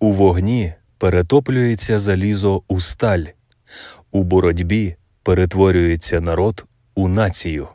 У вогні перетоплюється залізо у сталь, у боротьбі перетворюється народ у націю.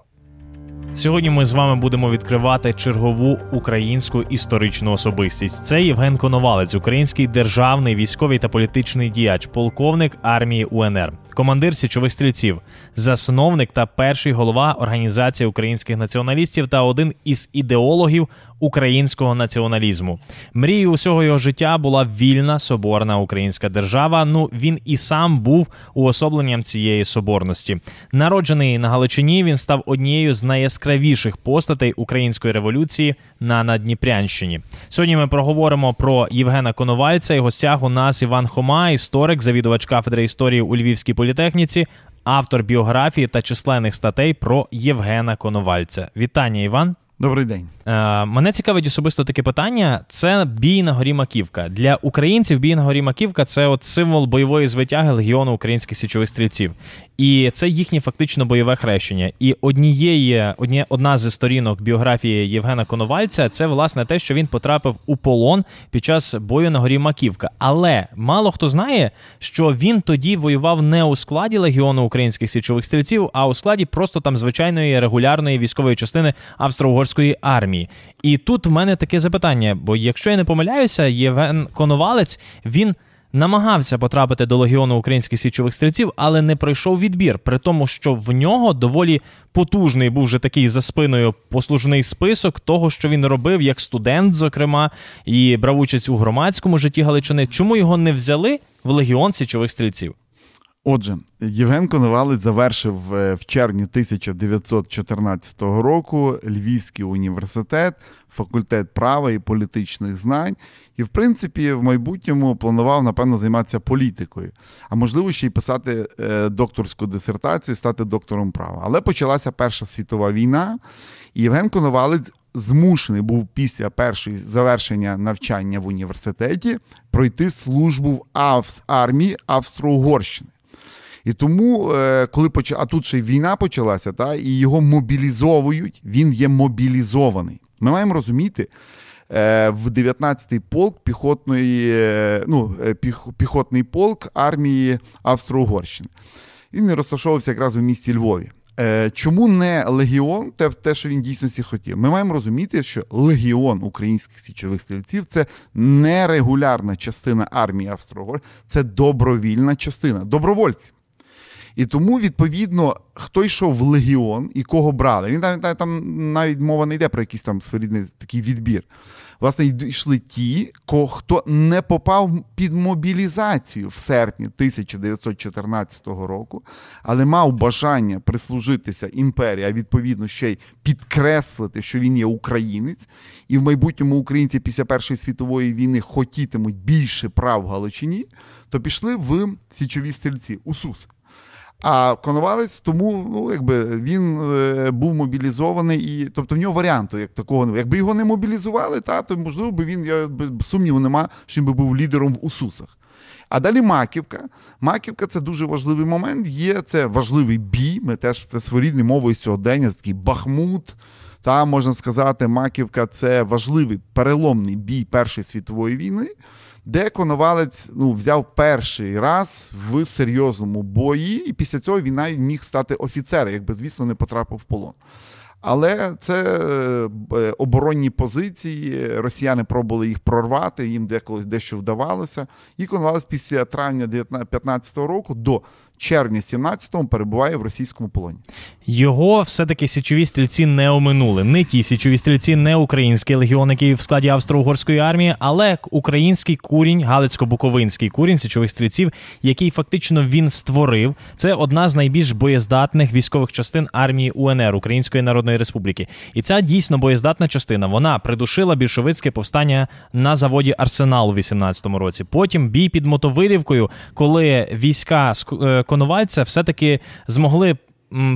Сьогодні ми з вами будемо відкривати чергову українську історичну особистість. Це Євген Коновалець, український державний військовий та політичний діяч, полковник армії УНР, командир січових стрільців, засновник та перший голова організації українських націоналістів та один із ідеологів українського націоналізму. Мрією усього його життя була вільна соборна українська держава. Ну він і сам був уособленням цієї соборності. Народжений на Галичині, він став однією з найяскравіших постатей української революції на Надніпрянщині. Сьогодні ми проговоримо про Євгена Коновальця і гостях у нас Іван Хома, історик, завідувач кафедри історії у Львівській політехніці. Автор біографії та численних статей про Євгена Коновальця. Вітання, Іван. Добрий день. Е, Мене цікавить особисто таке питання: це бій на горі Маківка. Для українців бій на горі Маківка це от символ бойової звитяги легіону українських січових стрільців. І це їхнє фактично бойове хрещення. І однієї, одні, одна зі сторінок біографії Євгена Коновальця це власне те, що він потрапив у полон під час бою на горі Маківка. Але мало хто знає, що він тоді воював не у складі легіону українських січових стрільців, а у складі просто там звичайної регулярної військової частини австро-угорської армії. І тут в мене таке запитання: бо якщо я не помиляюся, Євген Коновалець він намагався потрапити до легіону українських січових стрільців, але не пройшов відбір, при тому, що в нього доволі потужний був вже такий за спиною послужний список того, що він робив як студент, зокрема, і брав участь у громадському житті Галичини. Чому його не взяли в легіон січових стрільців? Отже, Євген Коновалець завершив е, в червні 1914 року Львівський університет, факультет права і політичних знань, і, в принципі, в майбутньому планував, напевно, займатися політикою, а можливо, ще й писати е, докторську дисертацію, стати доктором права. Але почалася Перша світова війна, і Євген Коновалець. Змушений був після першої завершення навчання в університеті пройти службу в армії Австро-Угорщини. І тому, е, коли поч... а тут ще й війна почалася, та, і його мобілізовують, він є мобілізований. Ми маємо розуміти, е, в 19-й полк піхотної, е, ну, піхотний полк армії Австро-Угорщини. Він розташовувався якраз у місті Львові. Чому не легіон, те, те, що він дійсності хотів? Ми маємо розуміти, що легіон українських січових стрільців це нерегулярна частина армії Австро-Угорщини, це добровільна частина добровольців. І тому, відповідно, хто йшов в легіон і кого брали. Він там, там навіть мова не йде про якийсь там своєрідний такий відбір. Власне, йшли ті, хто не попав під мобілізацію в серпні 1914 року, але мав бажання прислужитися імперії, а відповідно ще й підкреслити, що він є українець, і в майбутньому українці після Першої світової війни хотітимуть більше прав в Галичині, то пішли в січові стрільці у СУС. А Коновалець тому, ну якби він е, був мобілізований, і тобто в нього варіанту як такого Якби його не мобілізували, та то можливо би він я сумніву нема, що він би був лідером в Усусах. А далі Маківка. Маківка це дуже важливий момент. Є це важливий бій. Ми теж це своєрідною мовою сьогодення, такий Бахмут. Та можна сказати, Маківка це важливий переломний бій Першої світової війни де Коновалець ну, взяв перший раз в серйозному бої, і після цього він навіть міг стати офіцером, якби, звісно, не потрапив в полон. Але це е, оборонні позиції. Росіяни пробували їх прорвати, їм деколи дещо вдавалося. І Коновалець після травня 2015 року до червня 17-го перебуває в російському полоні. Його все-таки січові стрільці не оминули. Не ті січові стрільці, не український легіон, який в складі австро-угорської армії, але український курінь, Галицько-Буковинський курінь січових стрільців, який фактично він створив. Це одна з найбільш боєздатних військових частин армії УНР Української Народної Республіки. І ця дійсно боєздатна частина вона придушила більшовицьке повстання на заводі Арсенал у 18-му році. Потім бій під Мотовилівкою, коли війська е, Коновальця все-таки змогли.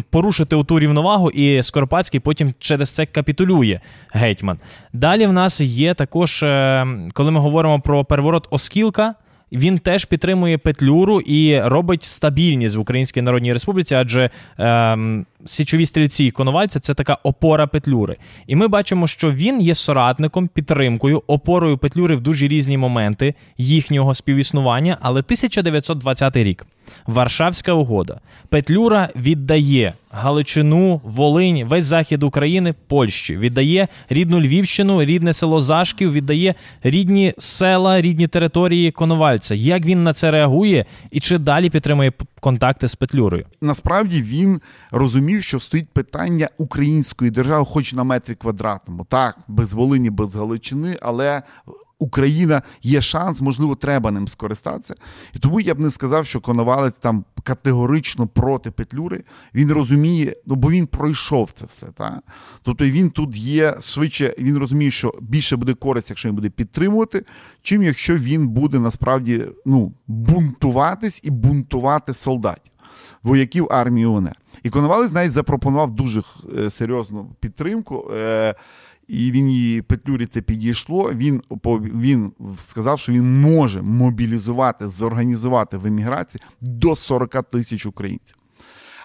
Порушити у ту рівновагу, і Скоропадський потім через це капітулює гетьман. Далі в нас є також, е, коли ми говоримо про переворот Оскілка, він теж підтримує Петлюру і робить стабільність в Українській Народній Республіці, адже е, січові стрільці Коновальця це така опора Петлюри. І ми бачимо, що він є соратником, підтримкою, опорою Петлюри в дуже різні моменти їхнього співіснування. Але 1920 рік. Варшавська угода. Петлюра віддає Галичину, Волинь, весь захід України Польщі, віддає рідну Львівщину, рідне село Зашків, віддає рідні села, рідні території Коновальця. Як він на це реагує і чи далі підтримує контакти з Петлюрою? Насправді він розумів, що стоїть питання української держави, хоч на метрі квадратному. Так, без Волині, без Галичини, але Україна є шанс, можливо, треба ним скористатися. І тому я б не сказав, що Коновалець там категорично проти Петлюри. Він розуміє, ну бо він пройшов це все. Та? Тобто він тут є швидше, він розуміє, що більше буде користь, якщо він буде підтримувати, чим якщо він буде насправді ну, бунтуватись і бунтувати солдатів, вояків армії УНР. І Коновалець навіть запропонував дуже е, серйозну підтримку. Е, і він її Петлюрі це підійшло. Він він сказав, що він може мобілізувати, зорганізувати в еміграції до 40 тисяч українців.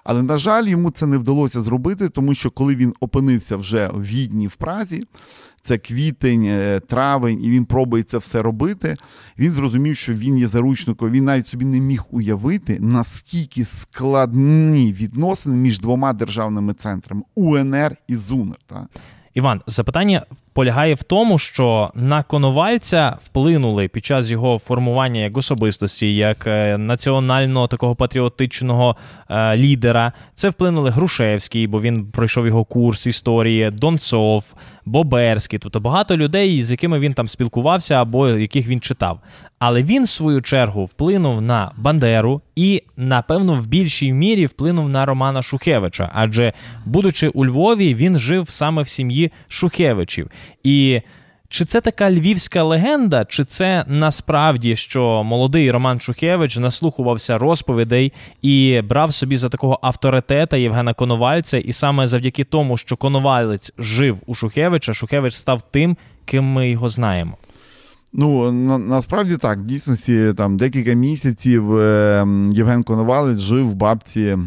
Але, на жаль, йому це не вдалося зробити, тому що коли він опинився вже в Відні в Празі, це квітень, е, травень, і він пробує це все робити. Він зрозумів, що він є заручником. Він навіть собі не міг уявити, наскільки складні відносини між двома державними центрами УНР і ЗУНР. Так? Іван, запитання полягає в тому, що на Коновальця вплинули під час його формування як особистості, як е, національного такого патріотичного е, лідера. Це вплинули Грушевський, бо він пройшов його курс історії, Донцов, Боберський, тобто багато людей, з якими він там спілкувався або яких він читав. Але він, в свою чергу, вплинув на Бандеру і, напевно, в більшій мірі вплинув на Романа Шухевича. Адже, будучи у Львові, він жив саме в сім'ї Шухевичів. І чи це така львівська легенда, чи це насправді що молодий Роман Шухевич наслухувався розповідей і брав собі за такого авторитета Євгена Коновальця, і саме завдяки тому, що Коновалець жив у Шухевича, Шухевич став тим, ким ми його знаємо. Ну на, насправді так, дійсності там декілька місяців е, Євген Коновалець жив в бабці е,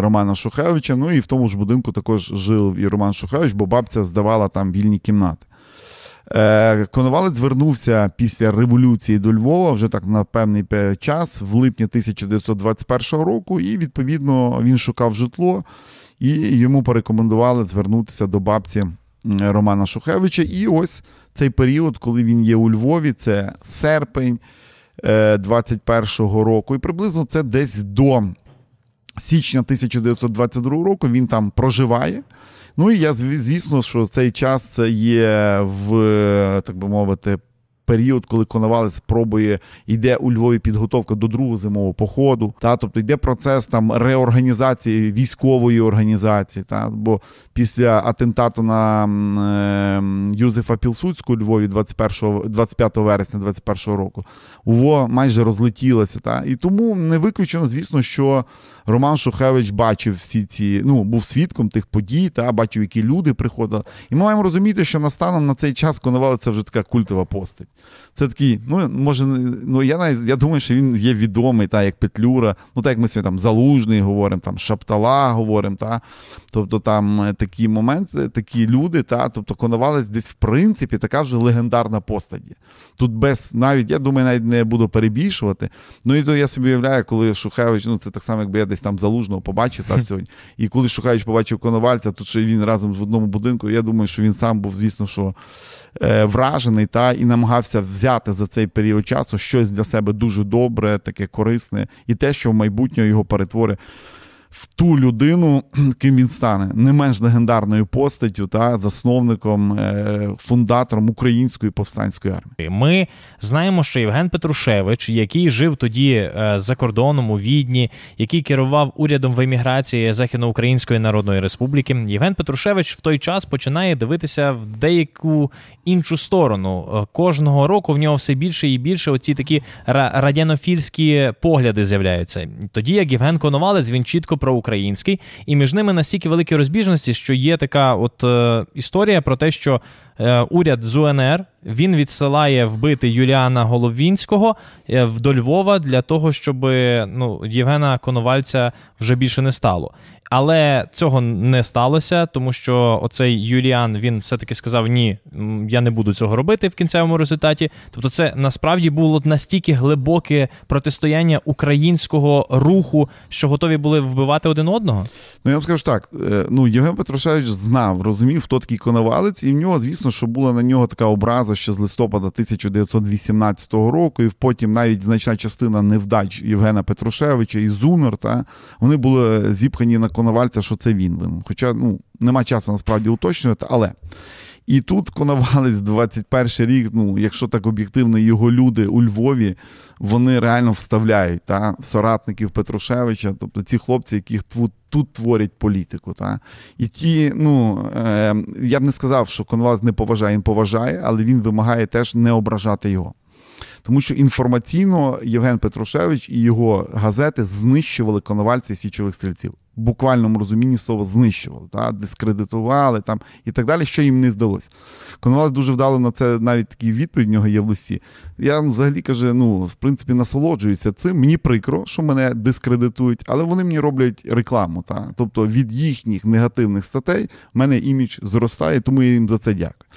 Романа Шухевича. Ну і в тому ж будинку також жив і Роман Шухевич, бо бабця здавала там вільні кімнати. Е, Коновалець звернувся після революції до Львова вже так на певний час, в липні 1921 року, і відповідно він шукав житло, і йому порекомендували звернутися до бабці Романа Шухевича. І ось цей період, коли він є у Львові, це серпень 21-го е, року, і приблизно це десь до січня 1922 року він там проживає. Ну і я звісно, що цей час є в так би мовити період, коли Коновалець пробує йде у Львові підготовка до другого зимового походу. Та тобто йде процес там реорганізації військової організації. Та бо після атентату на е, Юзефа Пілсуцьку у Львові 21, 25 вересня 21 року УВО майже розлетілося. Та і тому не виключено, звісно, що Роман Шухевич бачив всі ці, ну був свідком тих подій, та бачив, які люди приходили. І ми маємо розуміти, що настаном на цей час Коновалець це вже така культова постать. Це такий, ну може, ну я навіть я думаю, що він є відомий, та як Петлюра, ну так як ми сьогодні там Залужний говоримо, там Шаптала говоримо, та тобто там е, такі моменти, такі люди, та тобто Коновалець десь в принципі така вже легендарна постать. є. Тут без навіть, я думаю, навіть не буду перебільшувати. Ну і то я собі уявляю, коли Шухевич, ну це так само, якби я десь там залужного побачив та сьогодні. І коли Шухевич побачив Коновальця, тут ще він разом в одному будинку. Я думаю, що він сам був, звісно, що е, вражений та і намагався взяти за цей період часу щось для себе дуже добре, таке корисне, і те, що в майбутньому його перетворить в ту людину, ким він стане, не менш легендарною постаттю та засновником, е, фундатором української повстанської армії. Ми знаємо, що Євген Петрушевич, який жив тоді е, за кордоном у Відні, який керував урядом в еміграції Західноукраїнської Народної Республіки, Євген Петрушевич в той час починає дивитися в деяку іншу сторону. Е, кожного року в нього все більше і більше оці такі радянофільські погляди з'являються. Тоді як Євген Коновалець він чітко проукраїнський, і між ними настільки великі розбіжності, що є така от е, історія про те, що е, уряд з УНР він відсилає вбити Юліана Головінського е, до Львова для того, щоб ну, Євгена Коновальця вже більше не стало. Але цього не сталося, тому що оцей Юліан він все-таки сказав: ні, я не буду цього робити в кінцевому результаті. Тобто, це насправді було настільки глибоке протистояння українського руху, що готові були вбивати один одного. Ну я вам скажу так: е, ну Євген Петрушевич знав, розумів, хто такий коновалець, і в нього, звісно, що була на нього така образа ще з листопада 1918 року, і потім навіть значна частина невдач Євгена Петрушевича і Зунер, та вони були зіпхані на Коновальця, що це він винен. Хоча ну, нема часу насправді уточнювати, але. І тут Коновалець 21 рік, ну, якщо так об'єктивно, його люди у Львові вони реально вставляють та, соратників Петрушевича, тобто ці хлопці, які тут, тут творять політику. Та. І ті, ну е, я б не сказав, що Коновалець не поважає, він поважає, але він вимагає теж не ображати його. Тому що інформаційно Євген Петрушевич і його газети знищували коновальці січових стрільців буквальному розумінні слова знищували, та, дискредитували там і так далі, що їм не здалося. Коновалець дуже вдало на це навіть такий відповідь в нього є в листі. Я ну, взагалі каже, ну, в принципі, насолоджуюся цим. Мені прикро, що мене дискредитують, але вони мені роблять рекламу. Та? Тобто від їхніх негативних статей в мене імідж зростає, тому я їм за це дякую.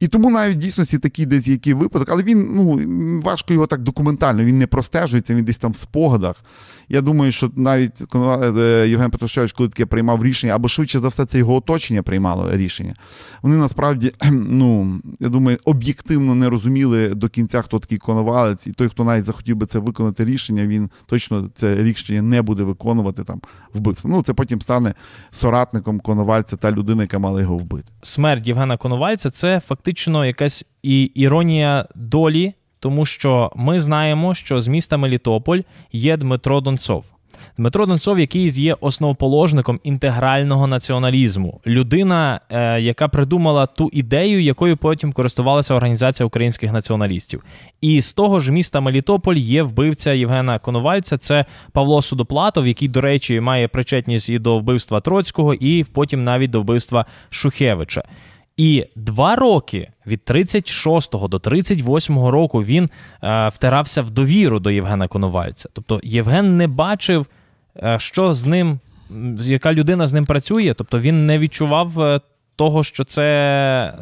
І тому навіть в дійсності такий десь який випадок, але він ну важко його так документально, він не простежується, він десь там в спогадах. Я думаю, що навіть е, Євген Петрушевич, коли таке приймав рішення, або швидше за все, це його оточення приймало рішення. Вони насправді, ну я думаю, об'єктивно не розуміли до кінця, хто такий коновалець, і той, хто навіть захотів би це виконати рішення, він точно це рішення не буде виконувати там вбивство. Ну це потім стане соратником коновальця та людина, яка мала його вбити. Смерть Євгена Коновальця це фактично якась і іронія долі тому що ми знаємо, що з міста Мелітополь є Дмитро Донцов. Дмитро Донцов, який є основоположником інтегрального націоналізму, людина, е, яка придумала ту ідею, якою потім користувалася організація українських націоналістів. І з того ж міста Мелітополь є вбивця Євгена Коновальця. Це Павло Судоплатов, який, до речі, має причетність і до вбивства Троцького, і потім навіть до вбивства Шухевича. І два роки від 36 до 38 року він е, втирався в довіру до Євгена Коновальця. Тобто Євген не бачив, е, що з ним, яка людина з ним працює. Тобто він не відчував е, того, що це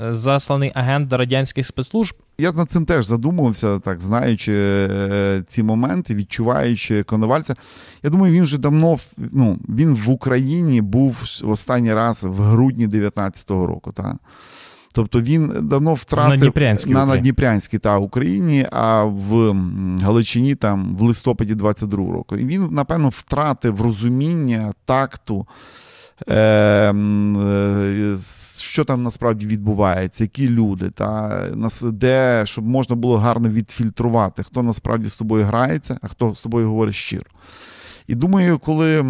е, засланий агент радянських спецслужб. Я над цим теж задумувався, так знаючи е, ці моменти, відчуваючи Коновальця. Я думаю, він вже давно ну, він в Україні був останній раз в грудні 19-го року. Та? Тобто він давно втратив на Дніпрянській на, на та Україні, а в Галичині там в листопаді 22-го року. І він, напевно, втратив розуміння такту. Ем, е, що там насправді відбувається, які люди, та де щоб можна було гарно відфільтрувати, хто насправді з тобою грається, а хто з тобою говорить щиро. І думаю, коли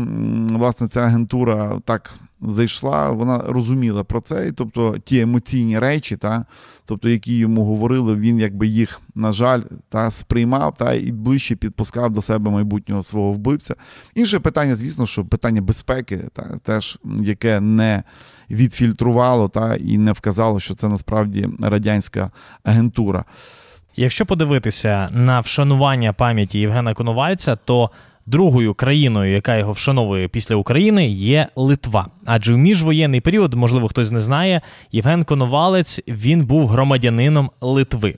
власне ця агентура так зайшла, вона розуміла про це, і тобто ті емоційні речі, та, тобто, які йому говорили, він якби їх, на жаль, та, сприймав та, і ближче підпускав до себе майбутнього свого вбивця. Інше питання, звісно, що питання безпеки, та, теж яке не відфільтрувало та, і не вказало, що це насправді радянська агентура. Якщо подивитися на вшанування пам'яті Євгена Коновальця, то Другою країною, яка його вшановує після України, є Литва. Адже в міжвоєнний період, можливо, хтось не знає, Євген Коновалець він був громадянином Литви.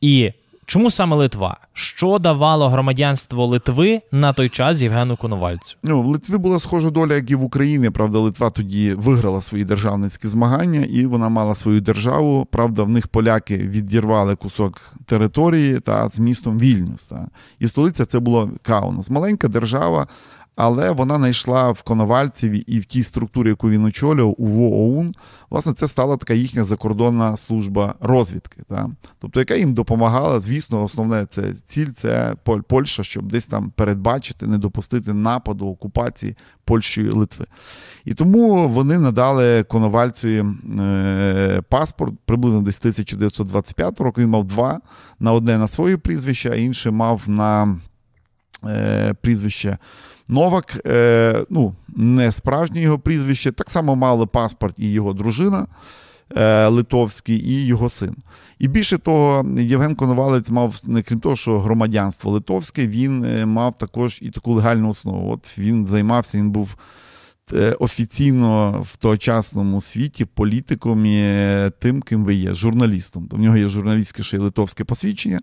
І Чому саме Литва? Що давало громадянство Литви на той час Євгену Коновальцю? Ну, в Литві була схожа доля, як і в Україні. Правда, Литва тоді виграла свої державницькі змагання, і вона мала свою державу. Правда, в них поляки відірвали кусок території та з містом Вільнюс. Та. І столиця це було Каунас. Маленька держава, але вона знайшла в Коновальцеві і в тій структурі, яку він очолював, у ВООУН, власне, це стала така їхня закордонна служба розвідки. Та? Тобто, яка їм допомагала, звісно, основне це ціль це Польща, щоб десь там передбачити, не допустити нападу окупації Польщі Литви. І тому вони надали Коновальцеві е, паспорт приблизно десь 1925 року. Він мав два на одне на своє прізвище, а інше мав на е, прізвище. Новак, е, ну, не справжнє його прізвище, так само мали паспорт і його дружина е, Литовський, і його син. І більше того, Євген Коновалець мав, крім того, що громадянство литовське, він е, мав також і таку легальну основу. От він займався, він був офіційно в тогочасному світі політиком є тим, ким ви є, журналістом. В нього є журналістське ще й литовське посвідчення,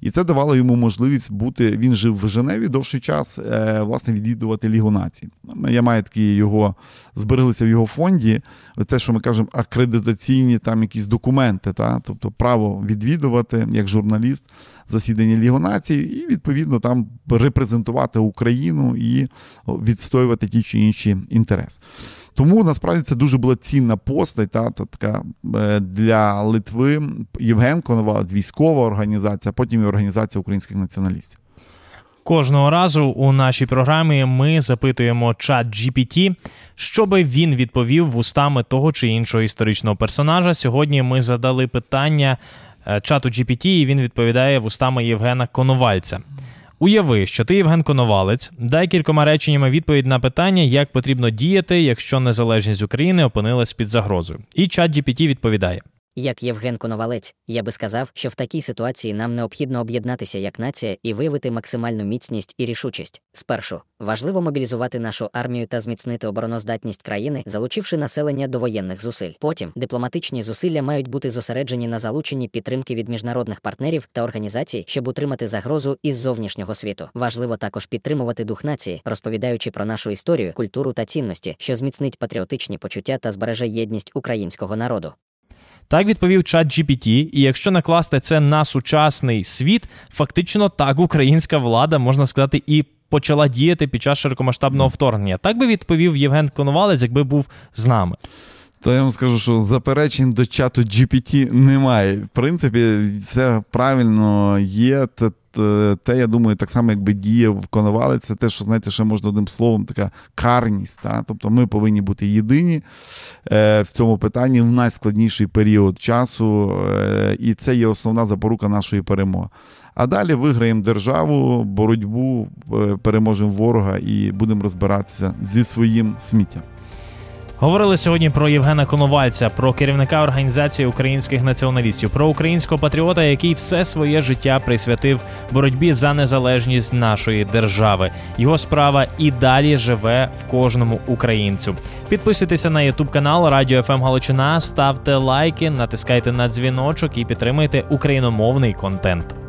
і це давало йому можливість бути. Він жив в Женеві довший час, е, власне, відвідувати Лігу націй. Я маю такі його збереглися в його фонді. Те, що ми кажемо, акредитаційні там якісь документи, та? тобто право відвідувати як журналіст засідання Ліги націй, і відповідно там репрезентувати Україну і відстоювати ті чи інші інтереси. Тому насправді це дуже була цінна постать, та, та така е, для Литви Євген Коновалець, військова організація, а потім і організація українських націоналістів. Кожного разу у нашій програмі ми запитуємо чат GPT, щоби він відповів вустами того чи іншого історичного персонажа. Сьогодні ми задали питання Е, чату GPT, і він відповідає вустами Євгена Коновальця. Уяви, що ти Євген Коновалець, дай кількома реченнями відповідь на питання, як потрібно діяти, якщо незалежність України опинилась під загрозою. І чат GPT відповідає: як Євген Коновалець, я би сказав, що в такій ситуації нам необхідно об'єднатися як нація і виявити максимальну міцність і рішучість. Спершу важливо мобілізувати нашу армію та зміцнити обороноздатність країни, залучивши населення до воєнних зусиль. Потім дипломатичні зусилля мають бути зосереджені на залученні підтримки від міжнародних партнерів та організацій, щоб утримати загрозу із зовнішнього світу. Важливо також підтримувати дух нації, розповідаючи про нашу історію, культуру та цінності, що зміцнить патріотичні почуття та збереже єдність українського народу. Так відповів чат GPT, і якщо накласти це на сучасний світ, фактично так українська влада можна сказати і почала діяти під час широкомасштабного вторгнення. Так би відповів Євген Коновалець, якби був з нами. То я вам скажу, що заперечень до чату GPT немає. В принципі, все правильно є. Це те, я думаю, так само, якби діяв Коновалець, це те, що знаєте, ще можна одним словом, така карність. Та? Тобто ми повинні бути єдині е, в цьому питанні в найскладніший період часу, е, і це є основна запорука нашої перемоги. А далі виграємо державу, боротьбу, е, переможемо ворога і будемо розбиратися зі своїм сміттям. Говорили сьогодні про Євгена Коновальця, про керівника організації українських націоналістів, про українського патріота, який все своє життя присвятив боротьбі за незалежність нашої держави. Його справа і далі живе в кожному українцю. Підписуйтеся на ютуб канал Радіо ФМ Галичина, ставте лайки, натискайте на дзвіночок і підтримуйте україномовний контент.